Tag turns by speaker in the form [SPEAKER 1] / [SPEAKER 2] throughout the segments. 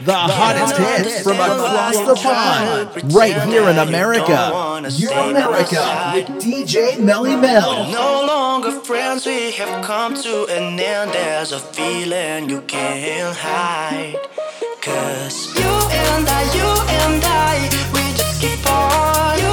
[SPEAKER 1] The hottest hits from across the pond, right here in America. Euro America with DJ Melly Mel.
[SPEAKER 2] No longer friends, we have come to an end. There's a feeling you can't hide. Cause you and I, you and I, we just keep on.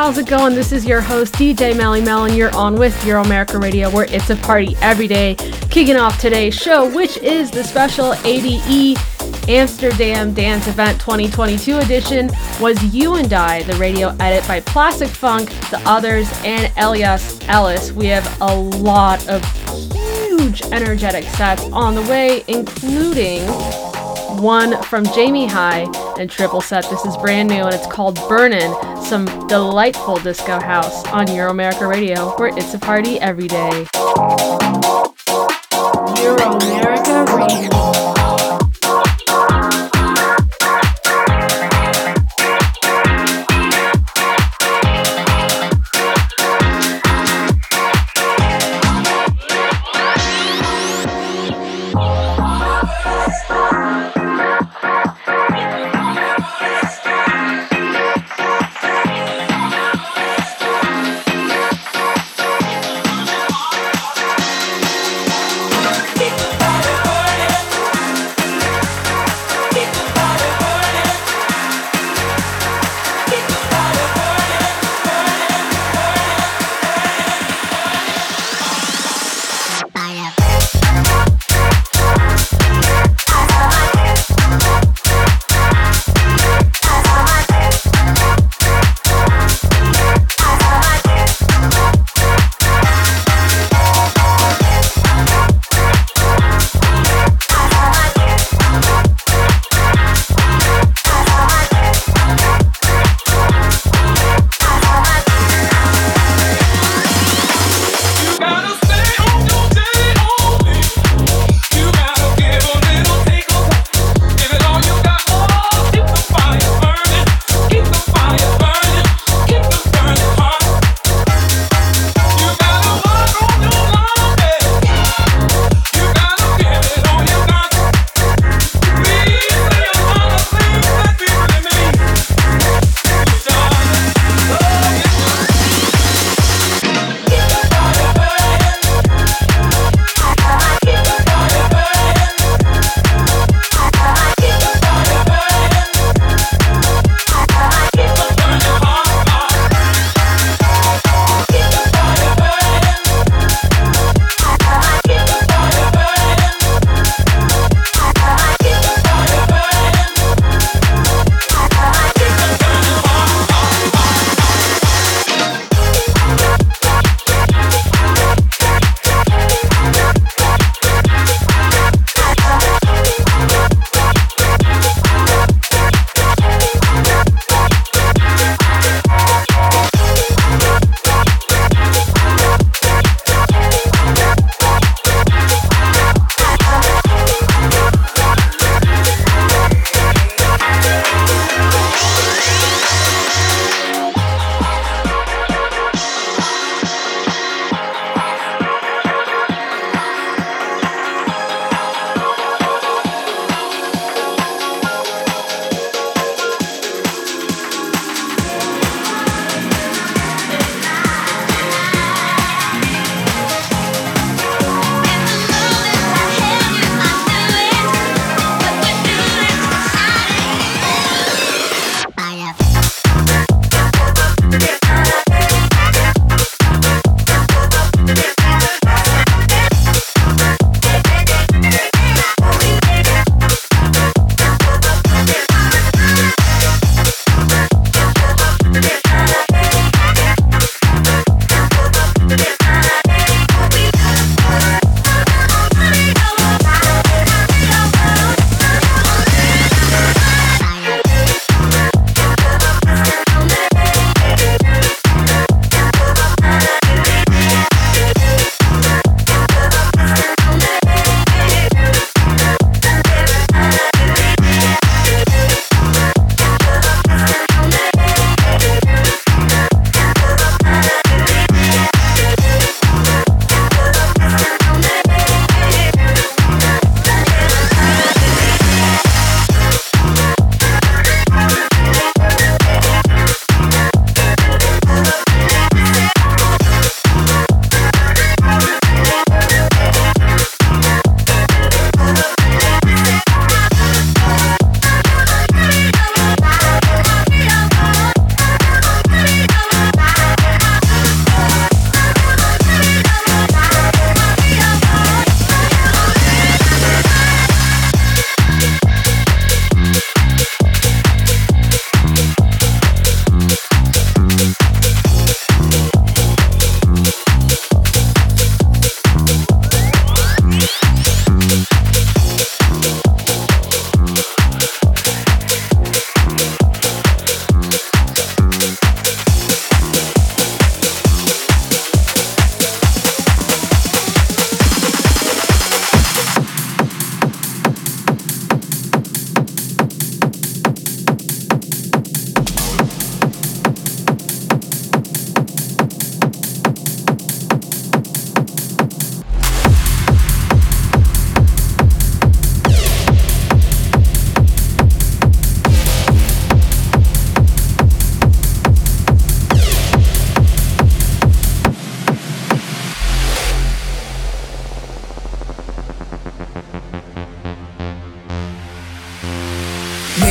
[SPEAKER 3] How's it going? This is your host DJ Melly Mel, and you're on with Euro America Radio, where it's a party every day. Kicking off today's show, which is the special ADE Amsterdam Dance Event 2022 edition, was You and I, the radio edit by Plastic Funk, The Others, and Elias Ellis. We have a lot of huge energetic sets on the way, including one from Jamie High and triple set. This is brand new and it's called Burnin', some delightful disco house on Euro America Radio, where it's a party every day. Euro America Radio.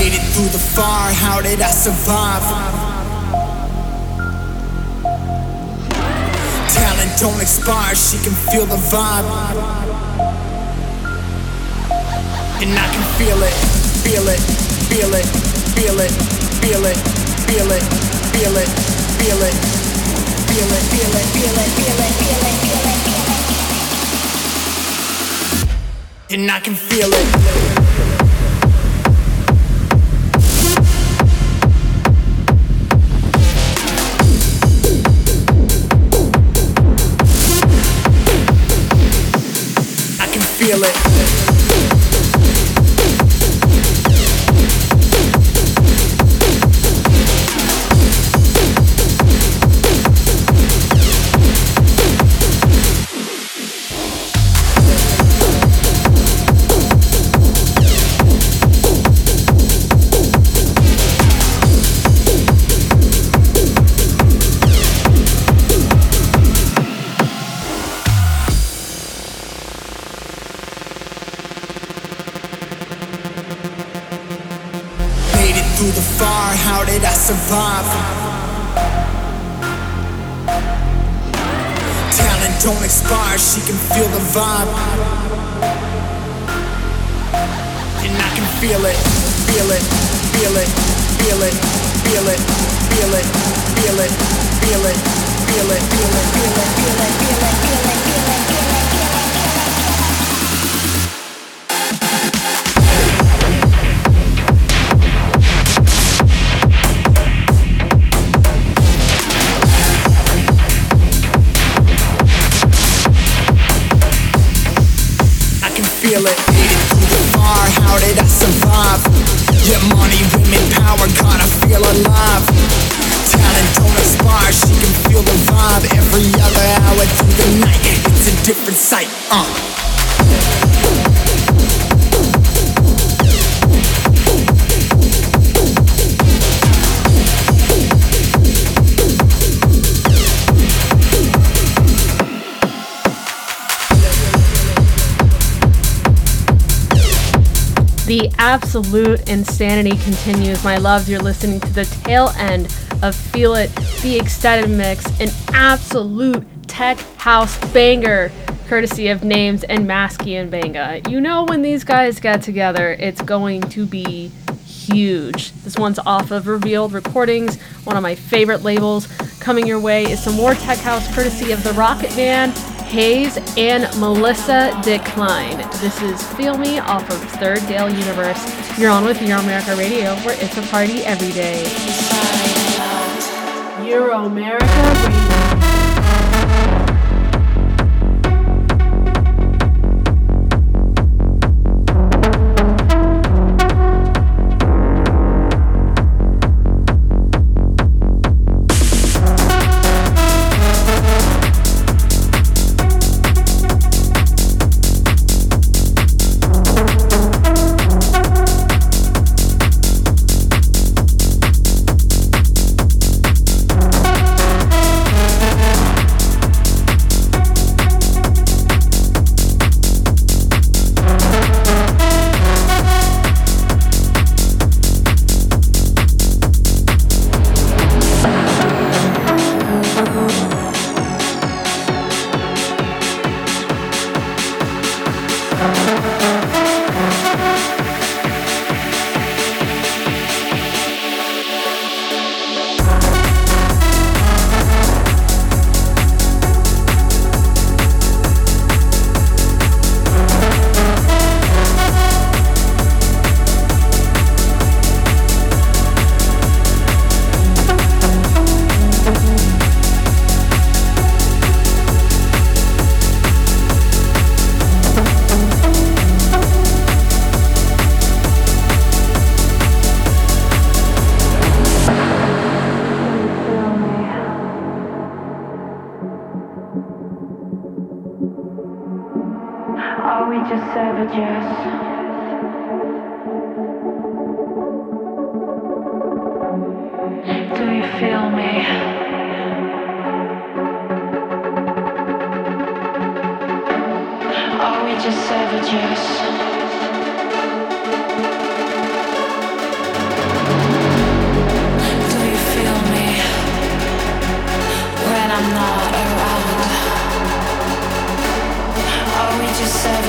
[SPEAKER 4] Through the fire, how did I survive? Talent don't expire, she can feel the vibe. And I can feel it, feel it, feel it, feel it, feel it, feel it, feel it, feel it, feel it, feel it, feel it, feel it, feel it, feel it, feel it. And I can feel it. Feel it. Survive. Talent don't expire, she can feel the vibe. And I can feel it, feel it, feel it, feel it, feel it, feel it, feel it, feel it, feel it, feel it, feel it, feel it, feel it, feel it, feel it.
[SPEAKER 3] Absolute insanity continues. My loves, you're listening to the tail end of Feel It, the extended mix, an absolute tech house banger, courtesy of Names and Maskey and Banga. You know, when these guys get together, it's going to be huge. This one's off of Revealed Recordings, one of my favorite labels. Coming your way is some more tech house courtesy of the Rocket Man Hayes, and Melissa Decline. This is Feel Me off of Third Gale Universe. You're on with Euro America Radio, where it's a party every day. Euro America Radio.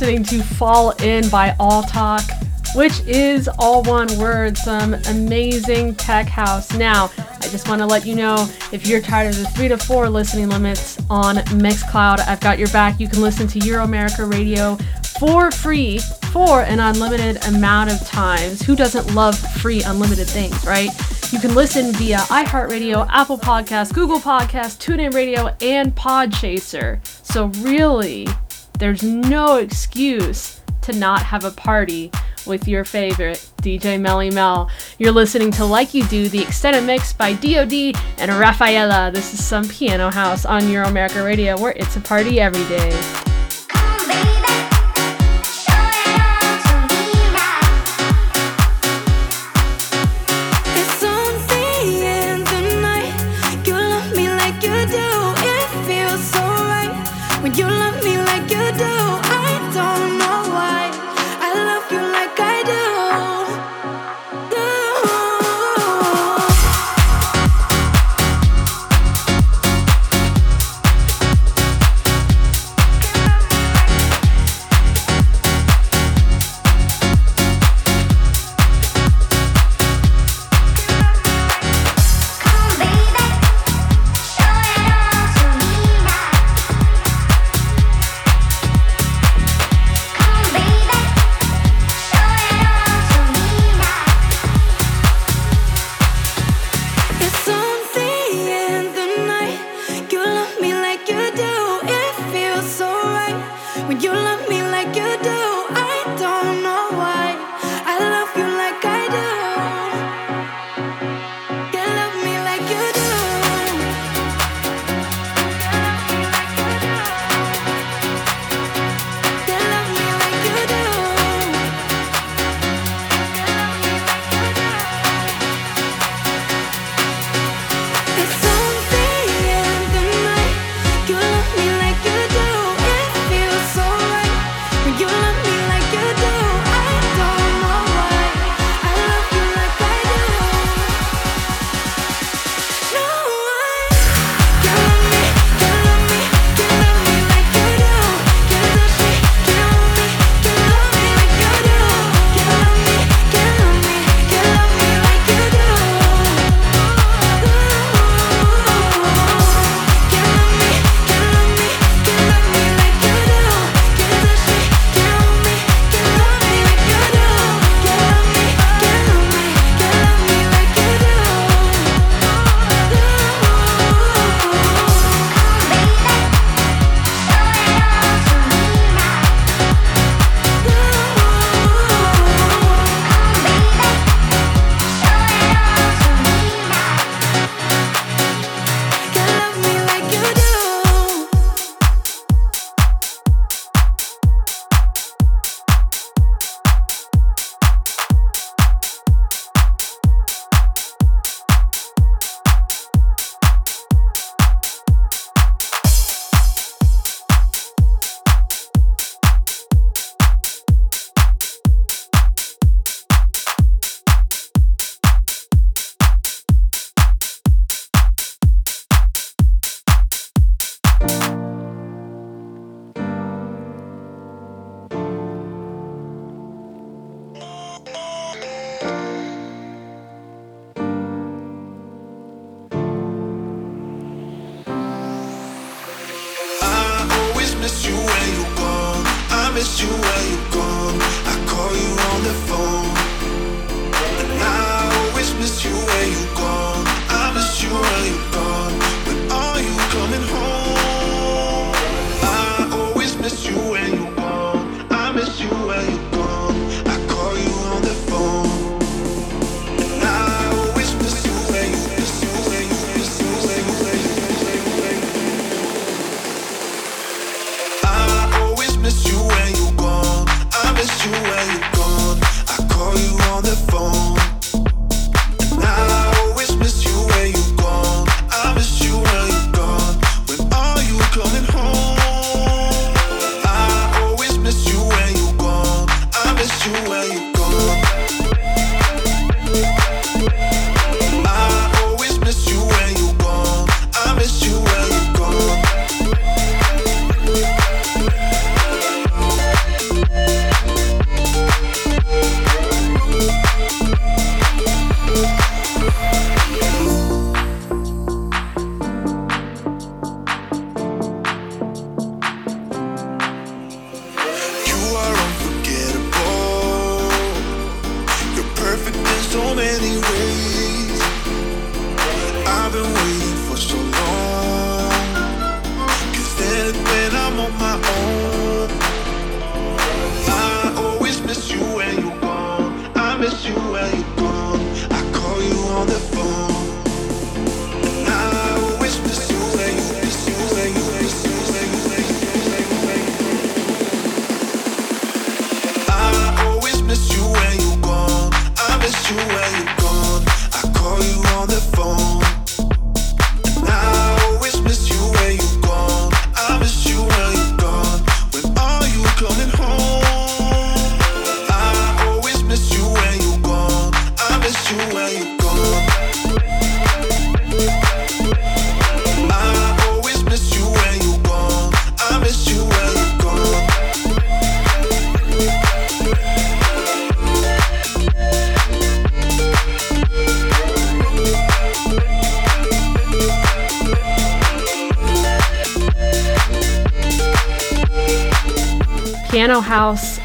[SPEAKER 3] listening to Fall In by All Talk.
[SPEAKER 5] which is all one word. Some amazing tech house. Now, I just want to let you know if you're tired of the three to four listening limits on Mixcloud, I've got your back. You can listen to Euro America Radio for free for an unlimited amount of times. Who doesn't love free unlimited things, right? You can listen via iHeartRadio, Apple Podcasts, Google Podcasts, TuneIn Radio, and Podchaser. So, really, there's no excuse to not have a party with your favorite DJ Melly Mel. You're listening to Like You Do, the extended mix by DOD and Rafaela. This is some piano house on Euro America Radio where it's a party every day.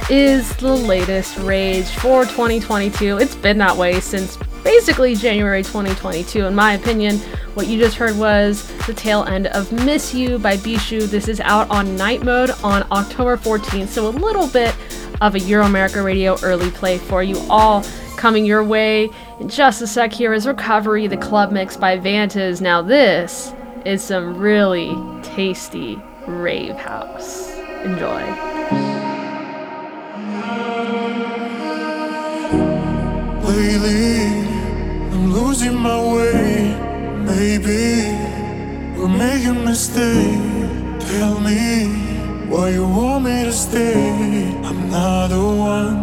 [SPEAKER 3] Is the latest rage for 2022. It's been that way since basically January 2022, in my opinion. What you just heard was the tail end of Miss You by Bishu. This is out on night mode on October 14th, so a little bit of a Euro America Radio early play for you all coming your way. In just a sec, here is Recovery, the club mix by Vantas. Now, this is some really tasty rave house. Enjoy.
[SPEAKER 6] Lately, I'm losing my way. Maybe we're making mistakes. Tell me why you want me to stay. I'm not the one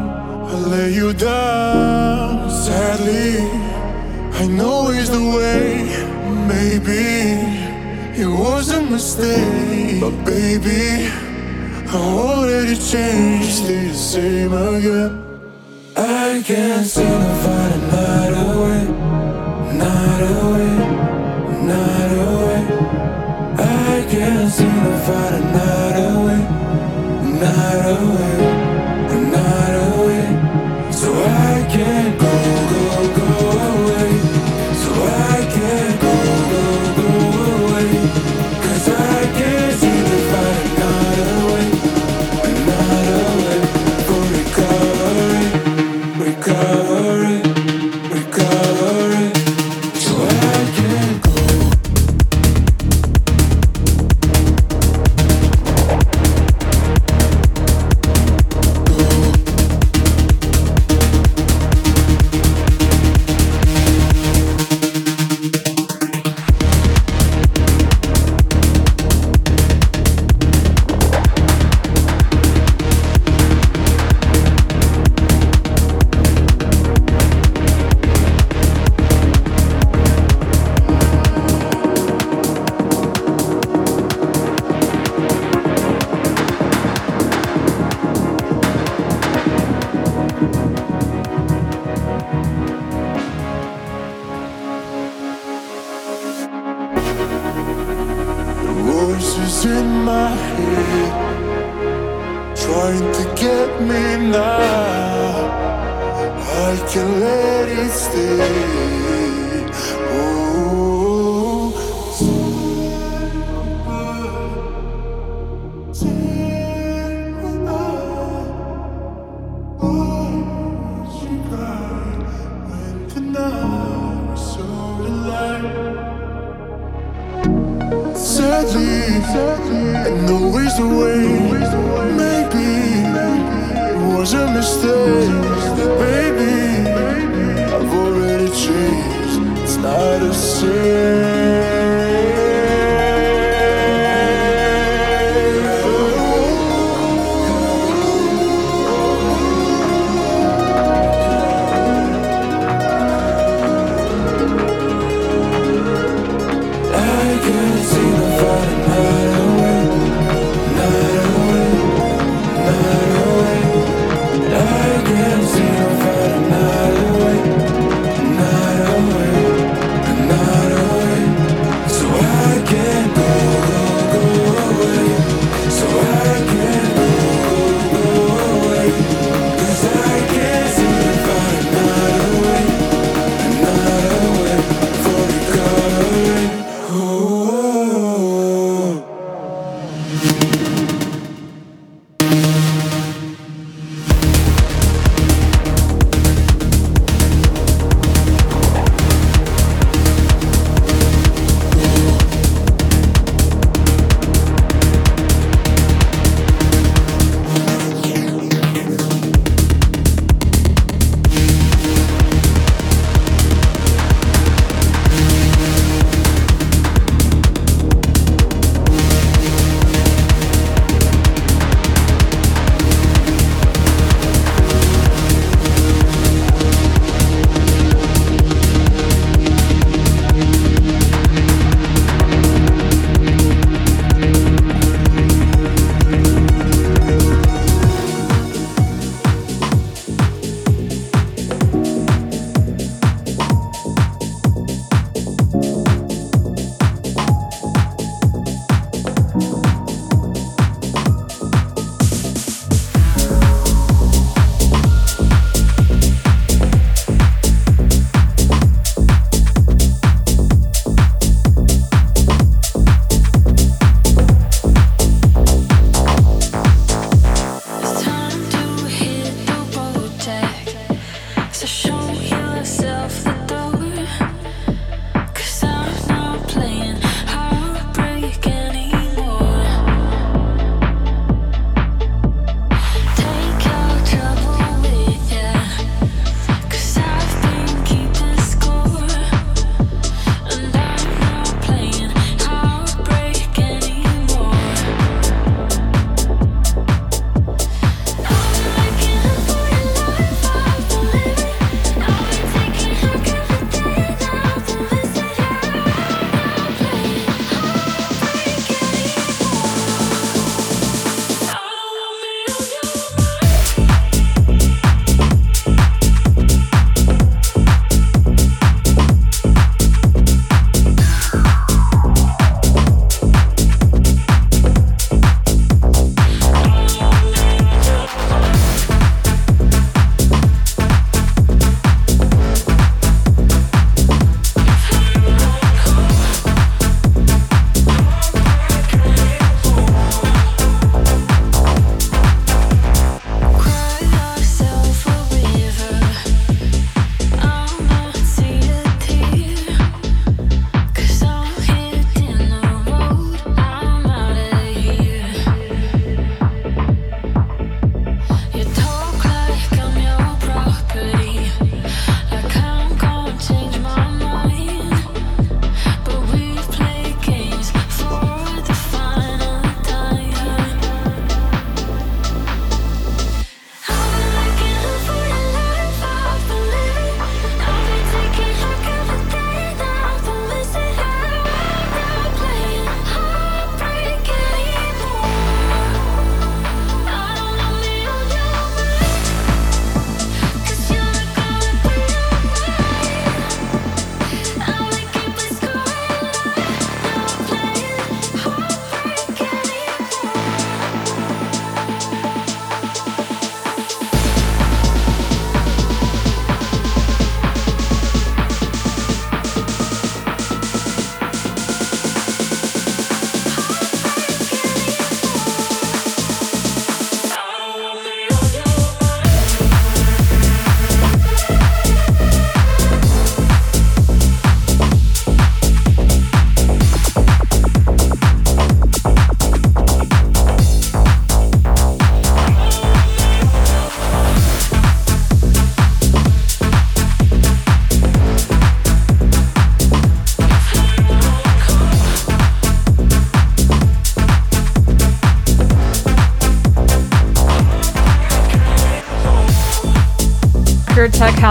[SPEAKER 6] I lay you down. Sadly, I know it's the way. Maybe it was a mistake, but baby, I already changed. Stay the same again. I can't seem to find a night away, night away, night away. I can't seem to find a night away, night away, night away. So I can't go,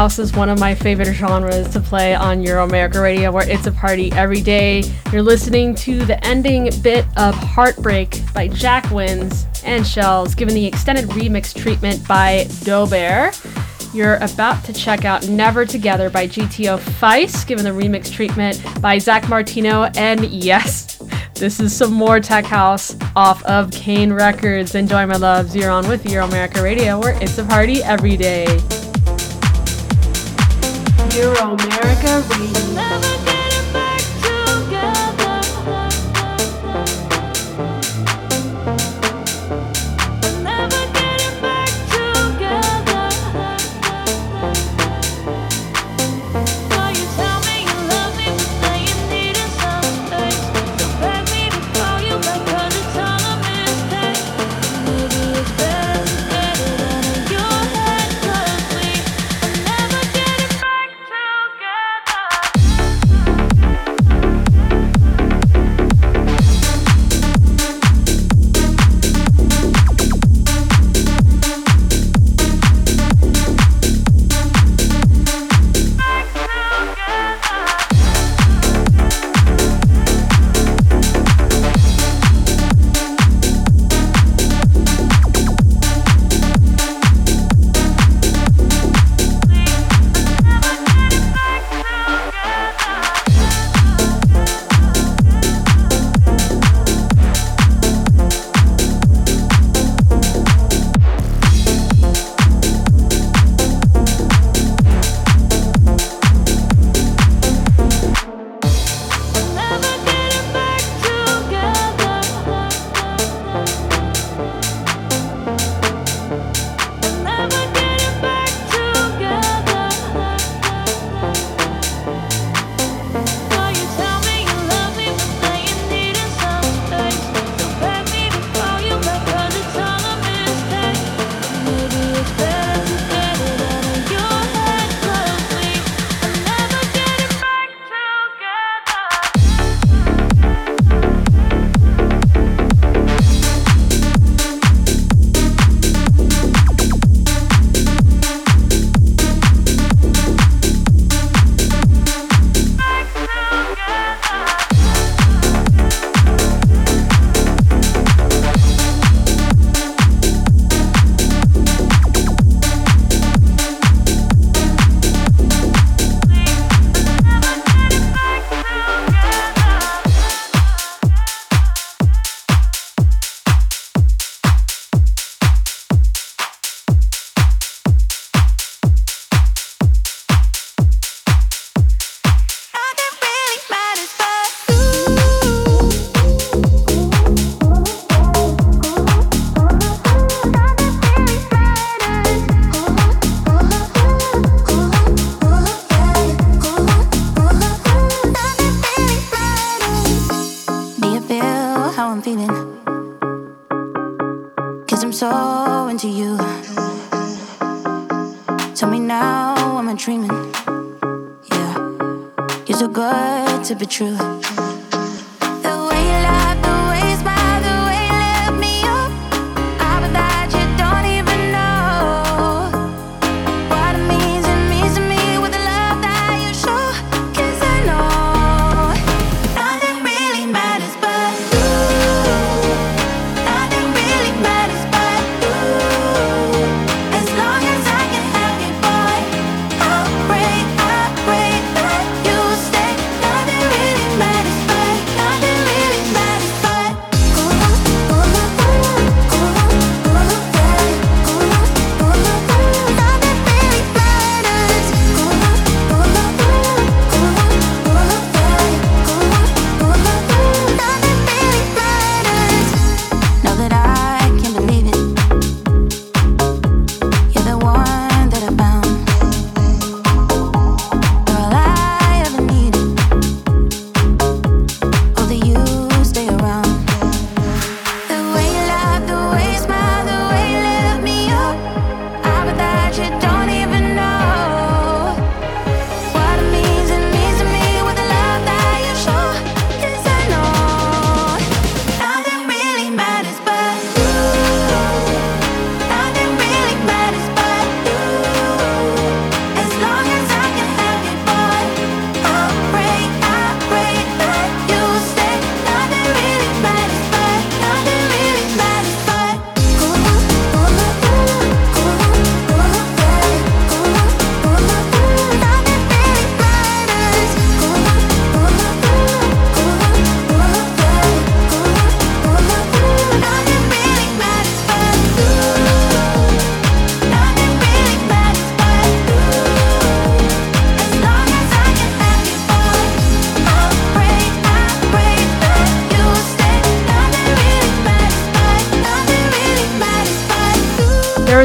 [SPEAKER 5] House is one of my favorite genres to play on Euro America Radio, where it's a party every day. You're listening to the ending bit of Heartbreak by Jack Wins and Shells, given the extended remix treatment by Dobear. You're about to check out Never Together by GTO Feist, given the remix treatment by Zach Martino. And yes, this is some more Tech House off of Kane Records. Enjoy my loves. You're on with Euro America Radio, where it's a party every day. Euro America Radio.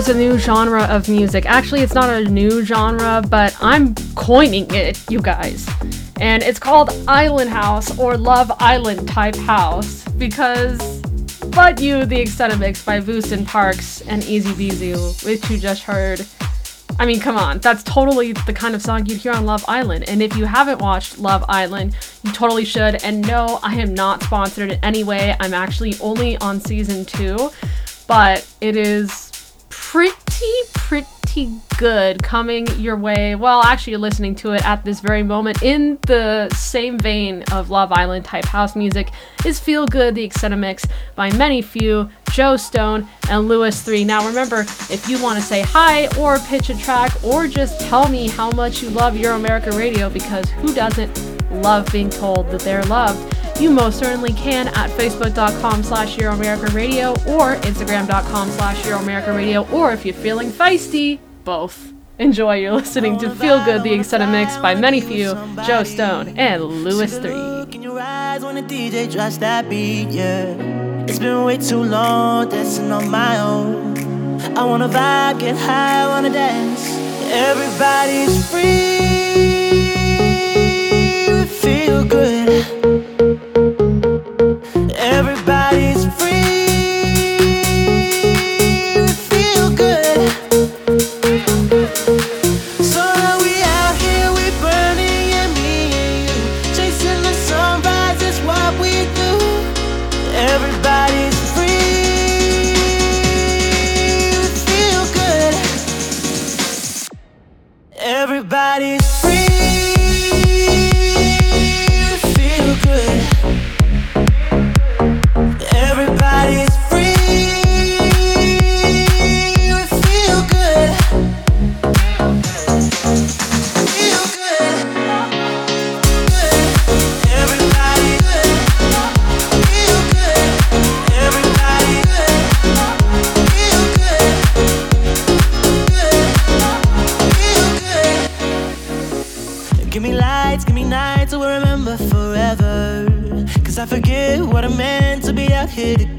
[SPEAKER 3] A new genre of music. Actually, it's not a new genre, but I'm coining it, you guys. And it's called Island House or Love Island type house because But You, the mix by Vooston Parks and Easy Beezy, which you just heard. I mean, come on, that's totally the kind of song you'd hear on Love Island. And if you haven't watched Love Island, you totally should. And no, I am not sponsored in any way. I'm actually only on season two, but it is pretty, pretty good coming your way. Well, actually, you're listening to it at this very moment in the same vein of Love Island type house music is Feel Good, the extended mix by Many Few, Joe Stone, and Lewis 3. Now, remember, if you want to say hi or pitch a track or just tell me how much you love Euro America Radio, because who doesn't love being told that they're loved? You most certainly can at facebook.com slash Radio or instagram.com slash Radio, or if you're feeling feisty, both. Enjoy. You're listening to Feel Good, the extended mix by Many Few, Joe Stone, and Lewis 3.
[SPEAKER 7] It's been way too long dancing on my own. I wanna vibe, get high, wanna dance. Everybody's free, feel good.
[SPEAKER 2] I'm tired of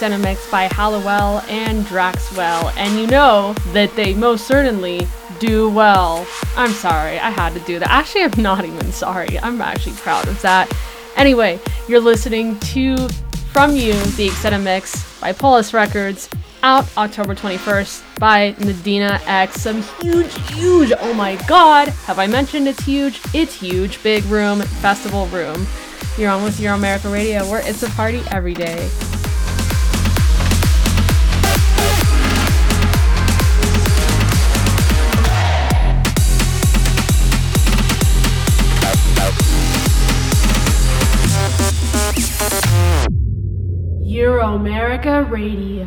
[SPEAKER 3] Me, the extended mix by Hallowell and Draxwell. And you know that they most certainly do well. I'm sorry, I had to do that. Actually, I'm not even sorry. I'm actually proud of that. Anyway, you're listening to From You, the extended mix by Polis Records, out October 21st by Nadina X. Some huge, huge, oh my god, have I mentioned it's huge? It's huge, big room, festival room. You're on with Euro America Radio, where it's a party every day. America Radio.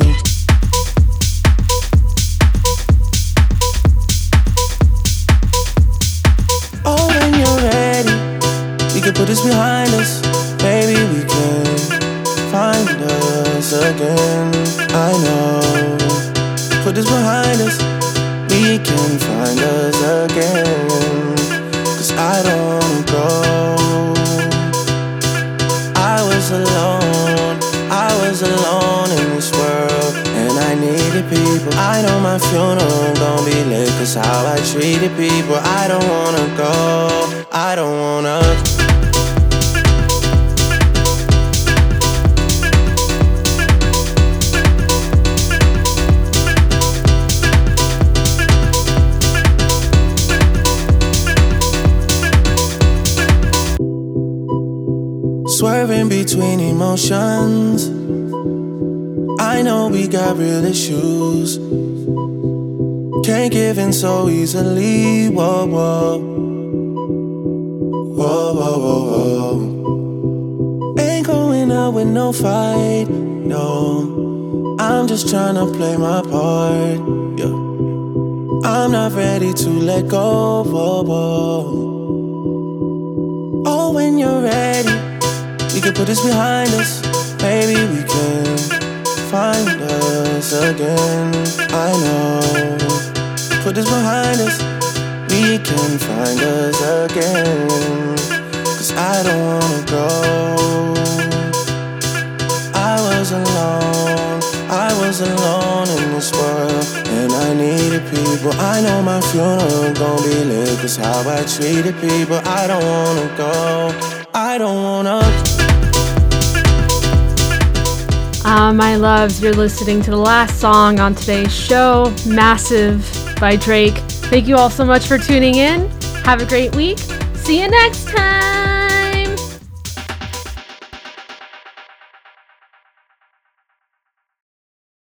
[SPEAKER 8] Gon' be lit, cause how I treated people. I don't wanna go, I don't wanna. Swerving between emotions. I know we got real issues. Can't give in so easily. Whoa, whoa. Whoa, whoa, whoa, whoa. Ain't going out with no fight. No. I'm just trying to play my part. Yeah. I'm not ready to let go. Whoa, whoa. Oh, when you're ready. We can put this behind us. Maybe we can find us again. I know. Put this behind us. We can find us again. Cause I don't wanna go. I was alone. I was alone in this world. And I needed people. I know my funeral gon' be lit. Cause how I treated people. I don't wanna go. I don't wanna
[SPEAKER 3] Uh, my loves, you're listening to the last song on today's show, Massive by Drake. Thank you all so much for tuning in. Have a great week. See you next time.